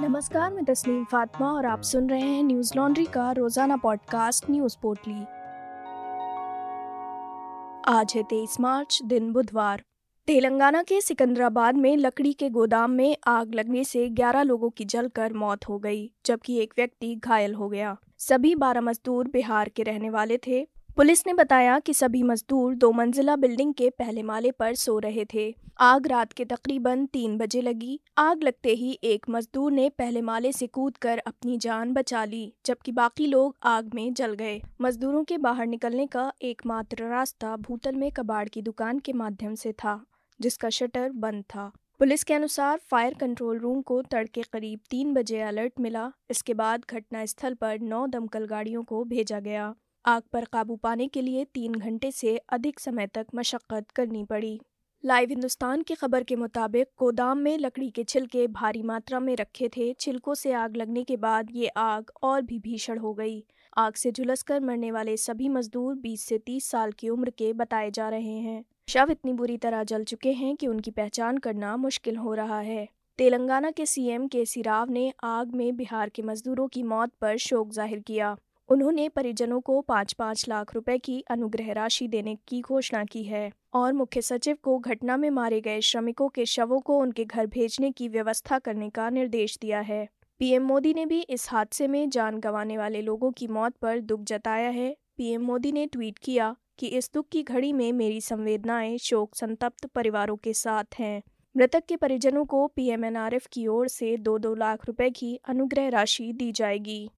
नमस्कार, मैं तस्नीम फातिमा और आप सुन रहे हैं न्यूज़ लॉन्ड्री का रोज़ाना पॉडकास्ट न्यूज़ पोर्टली। आज है तेईस मार्च, दिन बुधवार। तेलंगाना के सिकंदराबाद में लकड़ी के गोदाम में आग लगने से 11 लोगों की जलकर मौत हो गई, जबकि एक व्यक्ति घायल हो गया। सभी 12 मजदूर बिहार के रहने वाले थे। पुलिस ने बताया कि सभी मजदूर दो मंजिला बिल्डिंग के पहले माले पर सो रहे थे। आग रात के तकरीबन तीन बजे लगी। आग लगते ही एक मजदूर ने पहले माले से कूदकर अपनी जान बचा ली, जबकि बाकी लोग आग में जल गए। मजदूरों के बाहर निकलने का एकमात्र रास्ता भूतल में कबाड़ की दुकान के माध्यम से था, जिसका शटर बंद था। पुलिस के अनुसार फायर कंट्रोल रूम को तड़के करीब तीन बजे अलर्ट मिला। इसके बाद घटनास्थल पर नौ दमकल गाड़ियों को भेजा गया। आग पर काबू पाने के लिए तीन घंटे से अधिक समय तक मशक्कत करनी पड़ी। लाइव हिंदुस्तान की खबर के मुताबिक, गोदाम में लकड़ी के छिलके भारी मात्रा में रखे थे। छिलकों से आग लगने के बाद ये आग और भी भीषण हो गई। आग से झुलसकर मरने वाले सभी मजदूर 20 से 30 साल की उम्र के बताए जा रहे हैं। शव इतनी बुरी तरह जल चुके हैं कि उनकी पहचान करना मुश्किल हो रहा है। तेलंगाना के सीएम केसी राव ने आग में बिहार के मजदूरों की मौत पर शोक ज़ाहिर किया। उन्होंने परिजनों को पाँच पाँच लाख रुपए की अनुग्रह राशि देने की घोषणा की है और मुख्य सचिव को घटना में मारे गए श्रमिकों के शवों को उनके घर भेजने की व्यवस्था करने का निर्देश दिया है। पीएम मोदी ने भी इस हादसे में जान गंवाने वाले लोगों की मौत पर दुख जताया है। पीएम मोदी ने ट्वीट किया कि इस दुख की घड़ी में मेरी संवेदनाएँ शोक संतप्त परिवारों के साथ हैं। मृतक के परिजनों को पीएमएनआरएफ की ओर से दो दो लाख रुपए की अनुग्रह राशि दी जाएगी।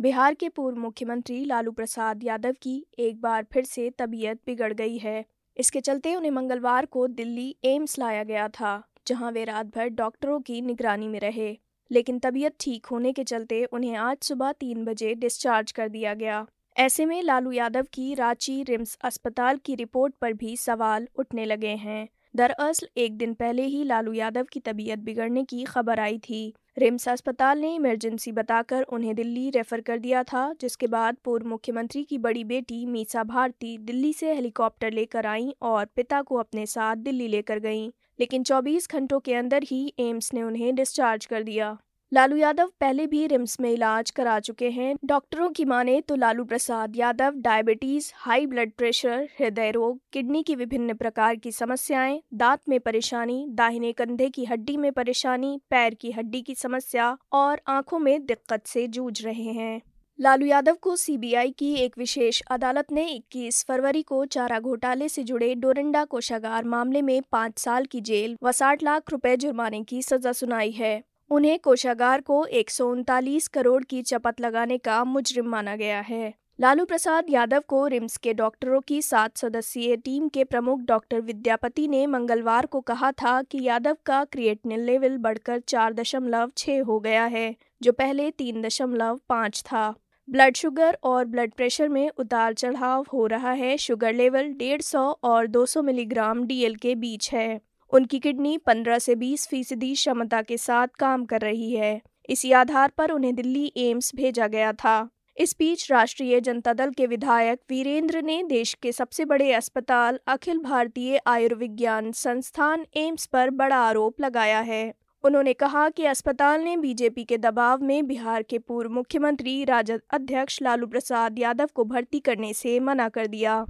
बिहार के पूर्व मुख्यमंत्री लालू प्रसाद यादव की एक बार फिर से तबीयत बिगड़ गई है। इसके चलते उन्हें मंगलवार को दिल्ली एम्स लाया गया था, जहाँ वे रात भर डॉक्टरों की निगरानी में रहे। लेकिन तबीयत ठीक होने के चलते उन्हें आज सुबह तीन बजे डिस्चार्ज कर दिया गया। ऐसे में लालू यादव की रांची रिम्स अस्पताल की रिपोर्ट पर भी सवाल उठने लगे हैं। दरअसल एक दिन पहले ही लालू यादव की तबीयत बिगड़ने की खबर आई थी। रिम्स अस्पताल ने इमरजेंसी बताकर उन्हें दिल्ली रेफर कर दिया था, जिसके बाद पूर्व मुख्यमंत्री की बड़ी बेटी मीसा भारती दिल्ली से हेलीकॉप्टर लेकर आईं और पिता को अपने साथ दिल्ली लेकर गईं, लेकिन 24 घंटों के अंदर ही एम्स ने उन्हें डिस्चार्ज कर दिया। लालू यादव पहले भी रिम्स में इलाज करा चुके हैं। डॉक्टरों की माने तो Lalu Prasad Yadav, diabetes, high blood pressure, हृदय रोग, किडनी की विभिन्न प्रकार की समस्याएँ, दांत में परेशानी, दाहिने कंधे की हड्डी में परेशानी, पैर की हड्डी की समस्या और आँखों में दिक्कत से जूझ रहे हैं। लालू यादव को सीबीआई की एक विशेष अदालत ने 21 फरवरी को चारा घोटाले से जुड़े डोरंडा कोषागार मामले में पाँच साल की जेल व साठ लाख रुपए जुर्माने की सजा सुनाई है। उन्हें कोषागार को एक सौ उनतालीस करोड़ की चपत लगाने का मुजरिम माना गया है। लालू प्रसाद यादव को रिम्स के डॉक्टरों की सात सदस्यीय टीम के प्रमुख डॉक्टर विद्यापति ने मंगलवार को कहा था कि यादव का क्रिएटिनिन लेवल बढ़कर चार दशमलव छः हो गया है, जो पहले तीन दशमलव पाँच था। ब्लड शुगर और ब्लड प्रेशर में उतार चढ़ाव हो रहा है, शुगर लेवल डेढ़ सौ और दो सौ मिलीग्राम डीएल के बीच है। उनकी किडनी 15 से 20 फ़ीसदी क्षमता के साथ काम कर रही है। इसी आधार पर उन्हें दिल्ली एम्स भेजा गया था। इस बीच राष्ट्रीय जनता दल के विधायक वीरेंद्र ने देश के सबसे बड़े अस्पताल अखिल भारतीय आयुर्विज्ञान संस्थान एम्स पर बड़ा आरोप लगाया है। उन्होंने कहा कि अस्पताल ने बीजेपी के दबाव में बिहार के पूर्व मुख्यमंत्री राजद अध्यक्ष लालू प्रसाद यादव को भर्ती करने से मना कर दिया।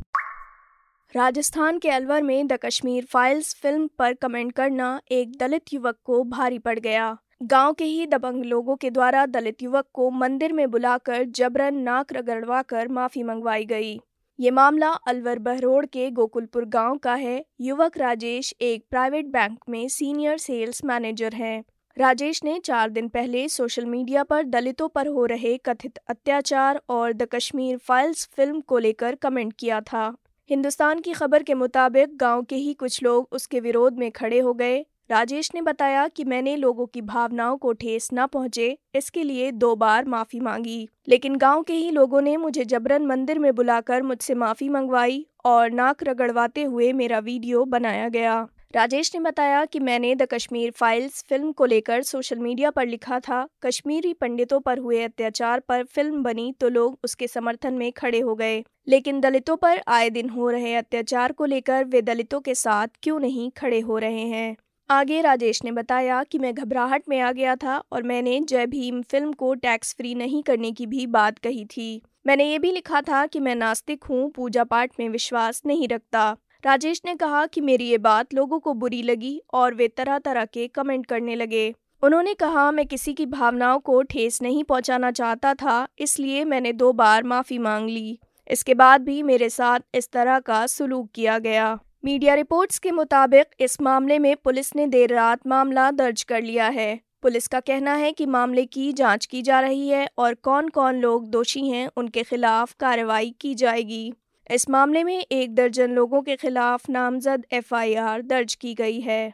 राजस्थान के अलवर में द कश्मीर फाइल्स फ़िल्म पर कमेंट करना एक दलित युवक को भारी पड़ गया। गाँव के ही दबंग लोगों के द्वारा दलित युवक को मंदिर में बुलाकर जबरन नाक रगड़वा कर माफ़ी मंगवाई गई। ये मामला अलवर बहरोड के गोकुलपुर गाँव का है। युवक राजेश एक प्राइवेट बैंक में सीनियर सेल्स मैनेजर हैं। राजेश ने चार दिन पहले सोशल मीडिया पर दलितों पर हो रहे कथित अत्याचार और द कश्मीर फाइल्स फ़िल्म को लेकर कमेंट किया था। हिंदुस्तान की खबर के मुताबिक गाँव के ही कुछ लोग उसके विरोध में खड़े हो गए। राजेश ने बताया कि मैंने लोगों की भावनाओं को ठेस न पहुँचे, इसके लिए दो बार माफ़ी मांगी। लेकिन गाँव के ही लोगों ने मुझे जबरन मंदिर में बुलाकर मुझसे माफ़ी मंगवाई और नाक रगड़वाते हुए मेरा वीडियो बनाया गया। राजेश ने बताया कि मैंने द कश्मीर फाइल्स फ़िल्म को लेकर सोशल मीडिया पर लिखा था। कश्मीरी पंडितों पर हुए अत्याचार पर फ़िल्म बनी तो लोग उसके समर्थन में खड़े हो गए। लेकिन दलितों पर आए दिन हो रहे अत्याचार को लेकर वे दलितों के साथ क्यों नहीं खड़े हो रहे हैं? आगे राजेश ने बताया कि मैं घबराहट में आ गया था और मैंने जय भीम फ़िल्म को टैक्स फ्री नहीं करने की भी बात कही थी। मैंने ये भी लिखा था कि मैं नास्तिक हूँ, पूजा पाठ में विश्वास नहीं रखता। राजेश ने कहा कि मेरी ये बात लोगों को बुरी लगी और वे तरह तरह के कमेंट करने लगे। उन्होंने कहा, मैं किसी की भावनाओं को ठेस नहीं पहुंचाना चाहता था, इसलिए मैंने दो बार माफ़ी मांग ली। इसके बाद भी मेरे साथ इस तरह का सलूक किया गया। मीडिया रिपोर्ट्स के मुताबिक, इस मामले में पुलिस ने देर रात मामला दर्ज कर लिया है। पुलिस का कहना है कि मामले की जाँच की जा रही है और कौन कौन लोग दोषी हैं, उनके खिलाफ कार्रवाई की जाएगी। इस मामले में एक दर्जन लोगों के खिलाफ नामजद एफआईआर दर्ज की गई है।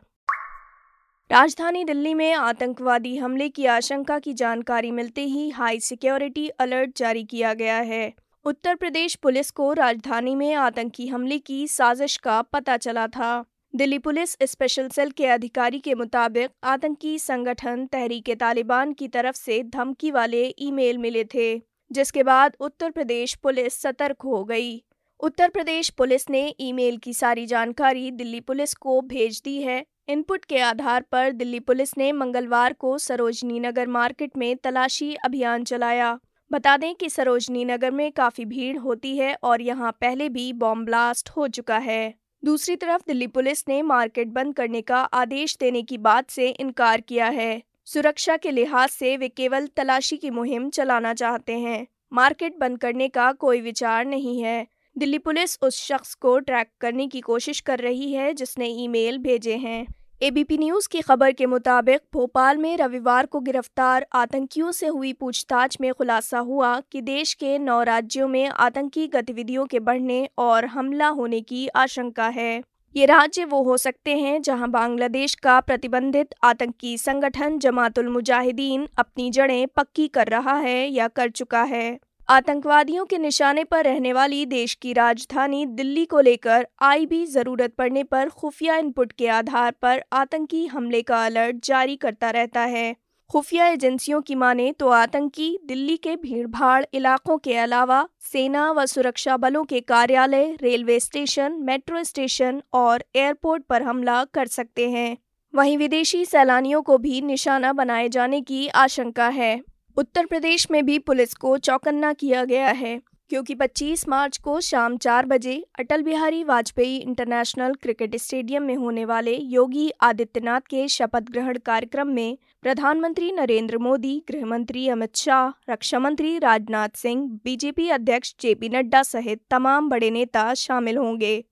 राजधानी दिल्ली में आतंकवादी हमले की आशंका की जानकारी मिलते ही हाई सिक्योरिटी अलर्ट जारी किया गया है। उत्तर प्रदेश पुलिस को राजधानी में आतंकी हमले की साजिश का पता चला था। दिल्ली पुलिस स्पेशल सेल के अधिकारी के मुताबिक आतंकी संगठन तहरीक तालिबान की तरफ़ से धमकी वाले ईमेल मिले थे, जिसके बाद उत्तर प्रदेश पुलिस सतर्क हो गई। उत्तर प्रदेश पुलिस ने ईमेल की सारी जानकारी दिल्ली पुलिस को भेज दी है। इनपुट के आधार पर दिल्ली पुलिस ने मंगलवार को सरोजनी नगर मार्केट में तलाशी अभियान चलाया। बता दें कि सरोजनी नगर में काफ़ी भीड़ होती है और यहाँ पहले भी बॉम्ब ब्लास्ट हो चुका है। दूसरी तरफ़ दिल्ली पुलिस ने मार्केट बंद करने का आदेश देने की बात से इनकार किया है। सुरक्षा के लिहाज से वे केवल तलाशी की मुहिम चलाना चाहते हैं। मार्केट बंद करने का कोई विचार नहीं है। दिल्ली पुलिस उस शख्स को ट्रैक करने की कोशिश कर रही है, जिसने ईमेल भेजे हैं। एबीपी न्यूज़ की खबर के मुताबिक, भोपाल में रविवार को गिरफ़्तार आतंकियों से हुई पूछताछ में खुलासा हुआ कि देश के नौ राज्यों में आतंकी गतिविधियों के बढ़ने और हमला होने की आशंका है। ये राज्य वो हो सकते हैं जहाँ बांग्लादेश का प्रतिबंधित आतंकी संगठन जमातुल मुजाहिदीन अपनी जड़ें पक्की कर रहा है या कर चुका है। आतंकवादियों के निशाने पर रहने वाली देश की राजधानी दिल्ली को लेकर आई भी ज़रूरत पड़ने पर खुफिया इनपुट के आधार पर आतंकी हमले का अलर्ट जारी करता रहता है। खुफिया एजेंसियों की माने तो आतंकी दिल्ली के भीड़भाड़ इलाकों के अलावा सेना व सुरक्षा बलों के कार्यालय, रेलवे स्टेशन, मेट्रो स्टेशन और एयरपोर्ट पर हमला कर सकते हैं। वहीं विदेशी सैलानियों को भी निशाना बनाए जाने की आशंका है। उत्तर प्रदेश में भी पुलिस को चौकन्ना किया गया है, क्योंकि 25 मार्च को शाम चार बजे Atal Bihari Vajpayee international cricket stadium में होने वाले योगी आदित्यनाथ के शपथ ग्रहण कार्यक्रम में प्रधानमंत्री नरेंद्र मोदी गृह मंत्री अमित शाह रक्षा मंत्री राजनाथ सिंह, बीजेपी अध्यक्ष जेपी नड्डा सहित तमाम बड़े नेता शामिल होंगे।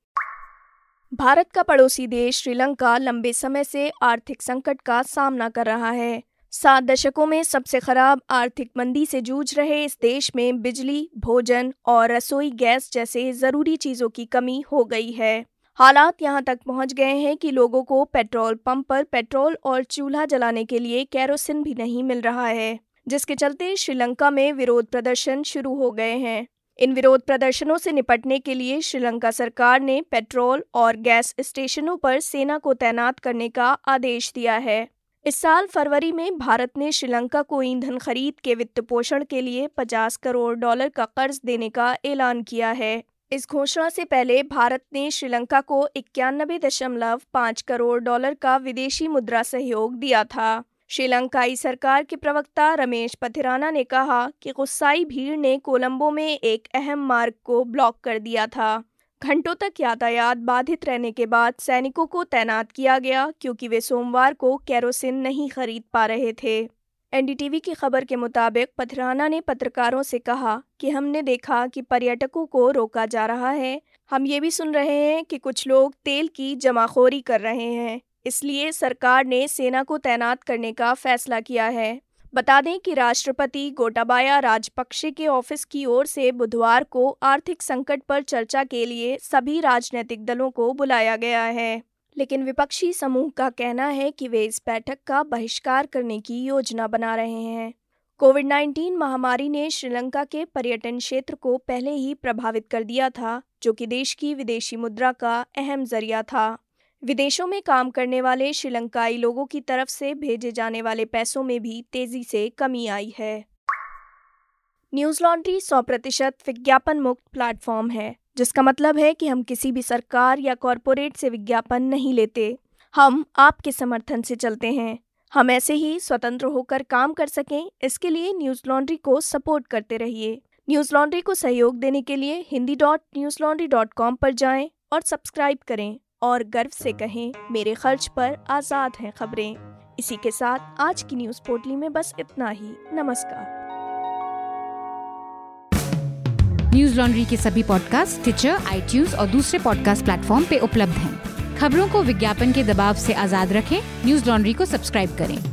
भारत का पड़ोसी देश श्रीलंका लंबे समय से आर्थिक संकट का सामना कर रहा है। सात दशकों में सबसे खराब आर्थिक मंदी से जूझ रहे इस देश में बिजली, भोजन और रसोई गैस जैसे ज़रूरी चीज़ों की कमी हो गई है। हालात यहाँ तक पहुँच गए हैं कि लोगों को पेट्रोल पंप पर पेट्रोल और चूल्हा जलाने के लिए कैरोसिन भी नहीं मिल रहा है, जिसके चलते श्रीलंका में विरोध प्रदर्शन शुरू हो गए हैं। इन विरोध प्रदर्शनों से निपटने के लिए श्रीलंका सरकार ने पेट्रोल और गैस स्टेशनों पर सेना को तैनात करने का आदेश दिया है। इस साल फरवरी में भारत ने श्रीलंका को ईंधन खरीद के वित्त पोषण के लिए 50 करोड़ डॉलर का कर्ज देने का ऐलान किया है। इस घोषणा से पहले भारत ने श्रीलंका को इक्यानबे दशमलव पाँच करोड़ डॉलर का विदेशी मुद्रा सहयोग दिया था। श्रीलंकाई सरकार के प्रवक्ता रमेश पथिराना ने कहा कि गुस्साई भीड़ ने कोलंबो में एक अहम मार्ग को ब्लॉक कर दिया था। घंटों तक यातायात बाधित रहने के बाद सैनिकों को तैनात किया गया क्योंकि वे सोमवार को कैरोसिन नहीं खरीद पा रहे थे। एनडीटीवी की खबर के मुताबिक पथराना ने पत्रकारों से कहा कि हमने देखा कि पर्यटकों को रोका जा रहा है। हम ये भी सुन रहे हैं कि कुछ लोग तेल की जमाखोरी कर रहे हैं, इसलिए सरकार ने सेना को तैनात करने का फैसला किया है। बता दें कि राष्ट्रपति गोटाबाया राजपक्षे के ऑफ़िस की ओर से बुधवार को आर्थिक संकट पर चर्चा के लिए सभी राजनीतिक दलों को बुलाया गया है। लेकिन विपक्षी समूह का कहना है कि वे इस बैठक का बहिष्कार करने की योजना बना रहे हैं। कोविड 19 महामारी ने श्रीलंका के पर्यटन क्षेत्र को पहले ही प्रभावित कर दिया था, जो कि देश की विदेशी मुद्रा का अहम ज़रिया था। विदेशों में काम करने वाले श्रीलंकाई लोगों की तरफ़ से भेजे जाने वाले पैसों में भी तेज़ी से कमी आई है। न्यूज़ लॉन्ड्री सौ प्रतिशत विज्ञापन मुक्त प्लेटफॉर्म है, जिसका मतलब है कि हम किसी भी सरकार या कॉरपोरेट से विज्ञापन नहीं लेते। हम आपके समर्थन से चलते हैं। हम ऐसे ही स्वतंत्र होकर काम कर सकें, इसके लिए न्यूज़ लॉन्ड्री को सपोर्ट करते रहिए। न्यूज़ लॉन्ड्री को सहयोग देने के लिए Hindi dot newslaundry dot com पर जाएँ और सब्सक्राइब करें। और गर्व से कहें, मेरे खर्च पर आज़ाद हैं खबरें। इसी के साथ आज की न्यूज़ पोर्टली में बस इतना ही। नमस्कार। न्यूज़ लॉन्ड्री के सभी पॉडकास्ट ट्विटर आई और दूसरे पॉडकास्ट प्लेटफॉर्म पे उपलब्ध हैं। खबरों को विज्ञापन के दबाव से आज़ाद रखें। न्यूज़ लॉन्ड्री को सब्सक्राइब करें।